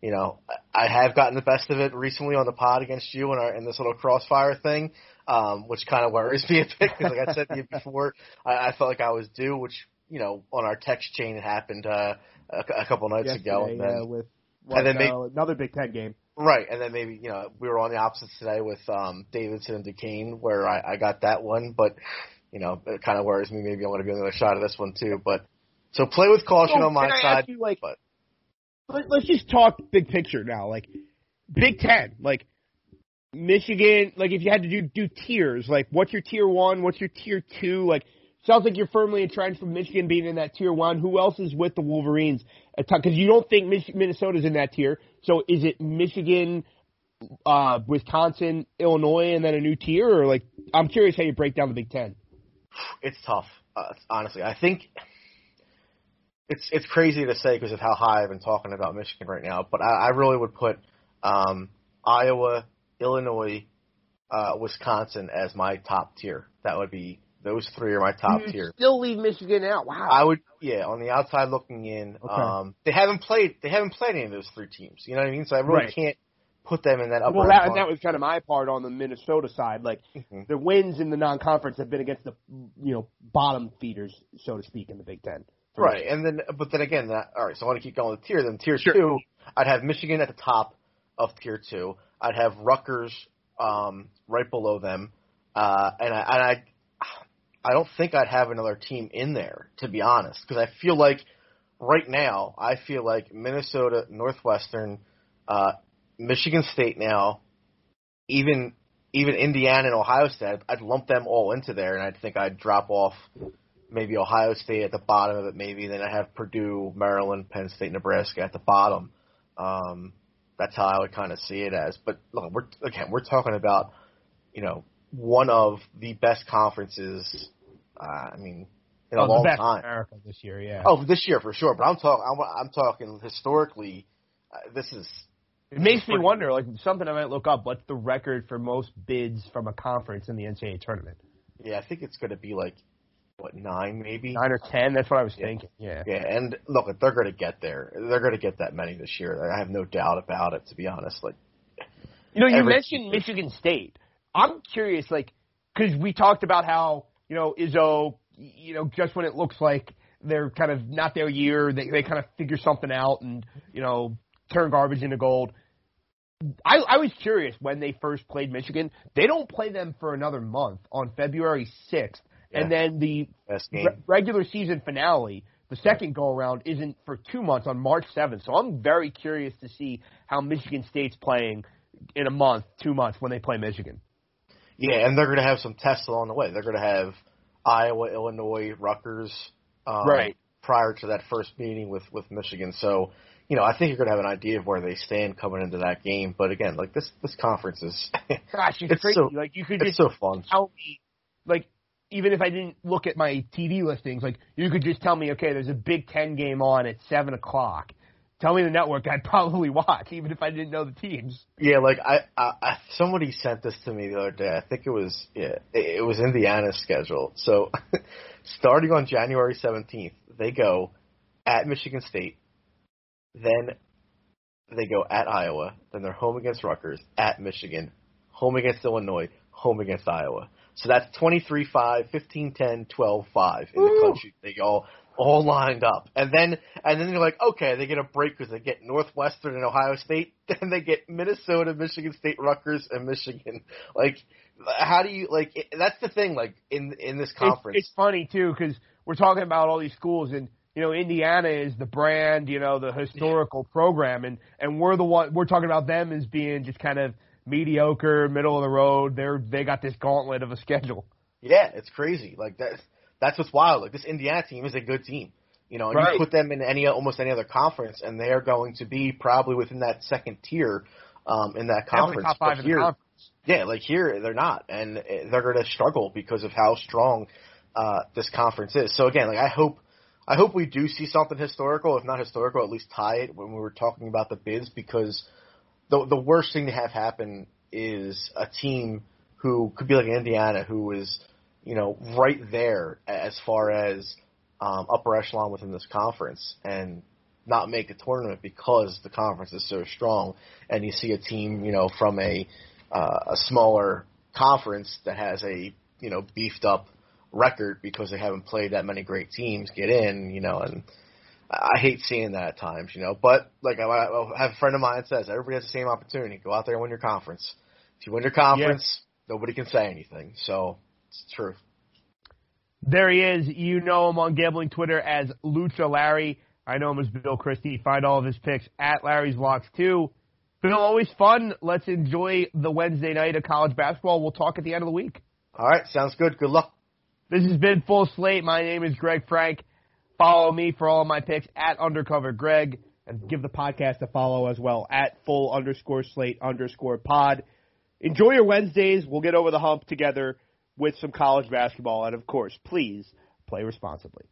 S6: you know, I have gotten the best of it recently on the pod against you in our in this little crossfire thing, um, which kind of worries me a bit because, like I said to you before, I, I felt like I was due, which you know, on our text chain it happened uh, a, a couple nights ago, and then
S5: yeah, with
S6: and then
S5: uh, another Big Ten game.
S6: Right, and then maybe you know we were on the opposites today with um Davidson and Duquesne, where I, I got that one, but you know it kind of worries me. Maybe I'm going to get another shot of this one too. But so play with caution
S5: So
S6: on my side.
S5: you, like,
S6: but
S5: let, let's just talk big picture now. Like Big Ten, like Michigan. Like if you had to do do tiers, like what's your tier one? What's your tier two? Like sounds like you're firmly entrenched with Michigan being in that tier one. Who else is with the Wolverines? Because you don't think Mich- Minnesota's in that tier. So is it Michigan, uh, Wisconsin, Illinois, and then a new tier, or like I'm curious how you break down the Big Ten.
S6: It's tough, uh, honestly. I think it's it's crazy to say because of how high I've been talking about Michigan right now, but I, I really would put um, Iowa, Illinois, uh, Wisconsin as my top tier. That would be those three are my top
S5: You
S6: tier.
S5: Still leave Michigan out. Wow.
S6: I would, yeah, on the outside looking in.
S5: Okay.
S6: Um, they haven't played. They haven't played any of those three teams. You know what I mean? So I really
S5: Right.
S6: can't put them in that upper.
S5: Well, that, and that was kind of my part on the Minnesota side. Like
S6: Mhm.
S5: the wins in the non-conference have been against the you know bottom feeders, so to speak, in the Big Ten.
S6: Right, and then, but then again, that, all right. So I want to keep going with tier. Then tier
S5: Sure.
S6: two, I'd have Michigan at the top of tier two. I'd have Rutgers um, right below them, uh, and I, and I, I don't think I'd have another team in there to be honest, because I feel like right now, I feel like Minnesota, Northwestern, uh, Michigan State now, even even Indiana and Ohio State, I'd, I'd lump them all into there, and I think I'd drop off maybe Ohio State at the bottom of it, maybe then I have Purdue, Maryland, Penn State, Nebraska at the bottom. Um, that's how I would kind of see it as. But look, we're again, we're talking about you know one of the best conferences. Uh, I mean, in a
S5: Oh, the
S6: long time.
S5: America this year, yeah.
S6: Oh, this year for sure. But I'm talking. I'm, I'm talking historically. Uh, this is
S5: it makes me wonder, like something I might look up. What's the record for most bids from a conference in the NCAA tournament?
S6: yeah. I think it's going to be like what nine maybe.
S5: Nine or ten? That's what I was
S6: Yeah.
S5: thinking. Yeah.
S6: Yeah, and look, they're going to get there. They're going to get that many this year. I have no doubt about it. To be honest, like
S5: You know, you
S6: Every-
S5: mentioned Michigan State. I'm curious, like, because we talked about how you know Izzo, you know, just when it looks like they're kind of not their year, they they kind of figure something out and you know turn garbage into gold. I, I was curious when they first played Michigan. They don't play them for another month on February 6th, and then the re- regular season finale, the second go around, isn't for two months on March 7th. So I'm very curious to see how Michigan State's playing in a month, two months when they play Michigan.
S6: Yeah, and they're going to have some tests along the way. They're going to have Iowa, Illinois, Rutgers, um,
S5: Right.
S6: prior to that first meeting with with Michigan. So, you know, I think you're going to have an idea of where they stand coming into that game. But again, like this this conference is
S5: Gosh, it's,
S6: It's
S5: crazy.
S6: so-
S5: like you could
S6: it's
S5: just
S6: so fun.
S5: tell me, like even if I didn't look at my TV listings, like you could just tell me, okay, there's a Big Ten game on at seven o'clock. Tell me the network, I'd probably watch, even if I didn't know the teams.
S6: Yeah, like I, I, I somebody sent this to me the other day. I think it was yeah, it, it was Indiana's schedule. So starting on January seventeenth, they go at Michigan State, then they go at Iowa, then they're home against Rutgers, at Michigan, home against Illinois, home against Iowa. So that's 23-5, 15-10, 12-5 in the
S5: Ooh.
S6: country. They all all lined up, and then and then you're like, okay, they get a break because they get Northwestern and Ohio State, then they get Minnesota, Michigan State, Rutgers, and Michigan. Like, how do you like? It, that's the thing. Like in in this conference,
S5: It's, it's funny too because we're talking about all these schools and you know Indiana is the brand, you know the historical program, and and we're the one we're talking about them as being just kind of mediocre, middle of the road. They're they got this gauntlet of a schedule.
S6: Yeah, it's crazy. Like that's That's what's wild. Like this Indiana team is a good team. You know, and
S5: Right.
S6: you put them in any almost any other conference, and they are going to be probably within that second tier um, in that conference.
S5: top five
S6: here,
S5: the conference.
S6: yeah, like here they're not, and uh, they're going to struggle because of how strong uh, this conference is. So again, like I hope, I hope we do see something historical, if not historical, at least tie it when we were talking about the bids, because the the worst thing to have happen is a team who could be like Indiana, who is you know right there as far as um, upper echelon within this conference, and not make a tournament because the conference is so strong, and you see a team you know from a uh, a smaller conference that has a you know beefed up record because they haven't played that many great teams get in, you know, and I hate seeing that at times, you know. But like I, have a friend of mine that says everybody has the same opportunity. Go out there and win your conference. If you win your conference, nobody can say anything. So it's true.
S5: There he is. You know him on gambling Twitter as Lucha Larry. I know him as Bill Christie. Find all of his picks at Larry's Locks too. Bill, always fun. Let's enjoy the Wednesday night of college basketball. We'll talk at the end of the week.
S6: All right, sounds good. Good luck.
S5: This has been Full Slate. My name is Greg Frank. Follow me for all my picks at Undercover Greg and give the podcast a follow as well at full underscore slate underscore pod. Enjoy your Wednesdays. We'll get over the hump together with some college basketball. And of course, please play responsibly.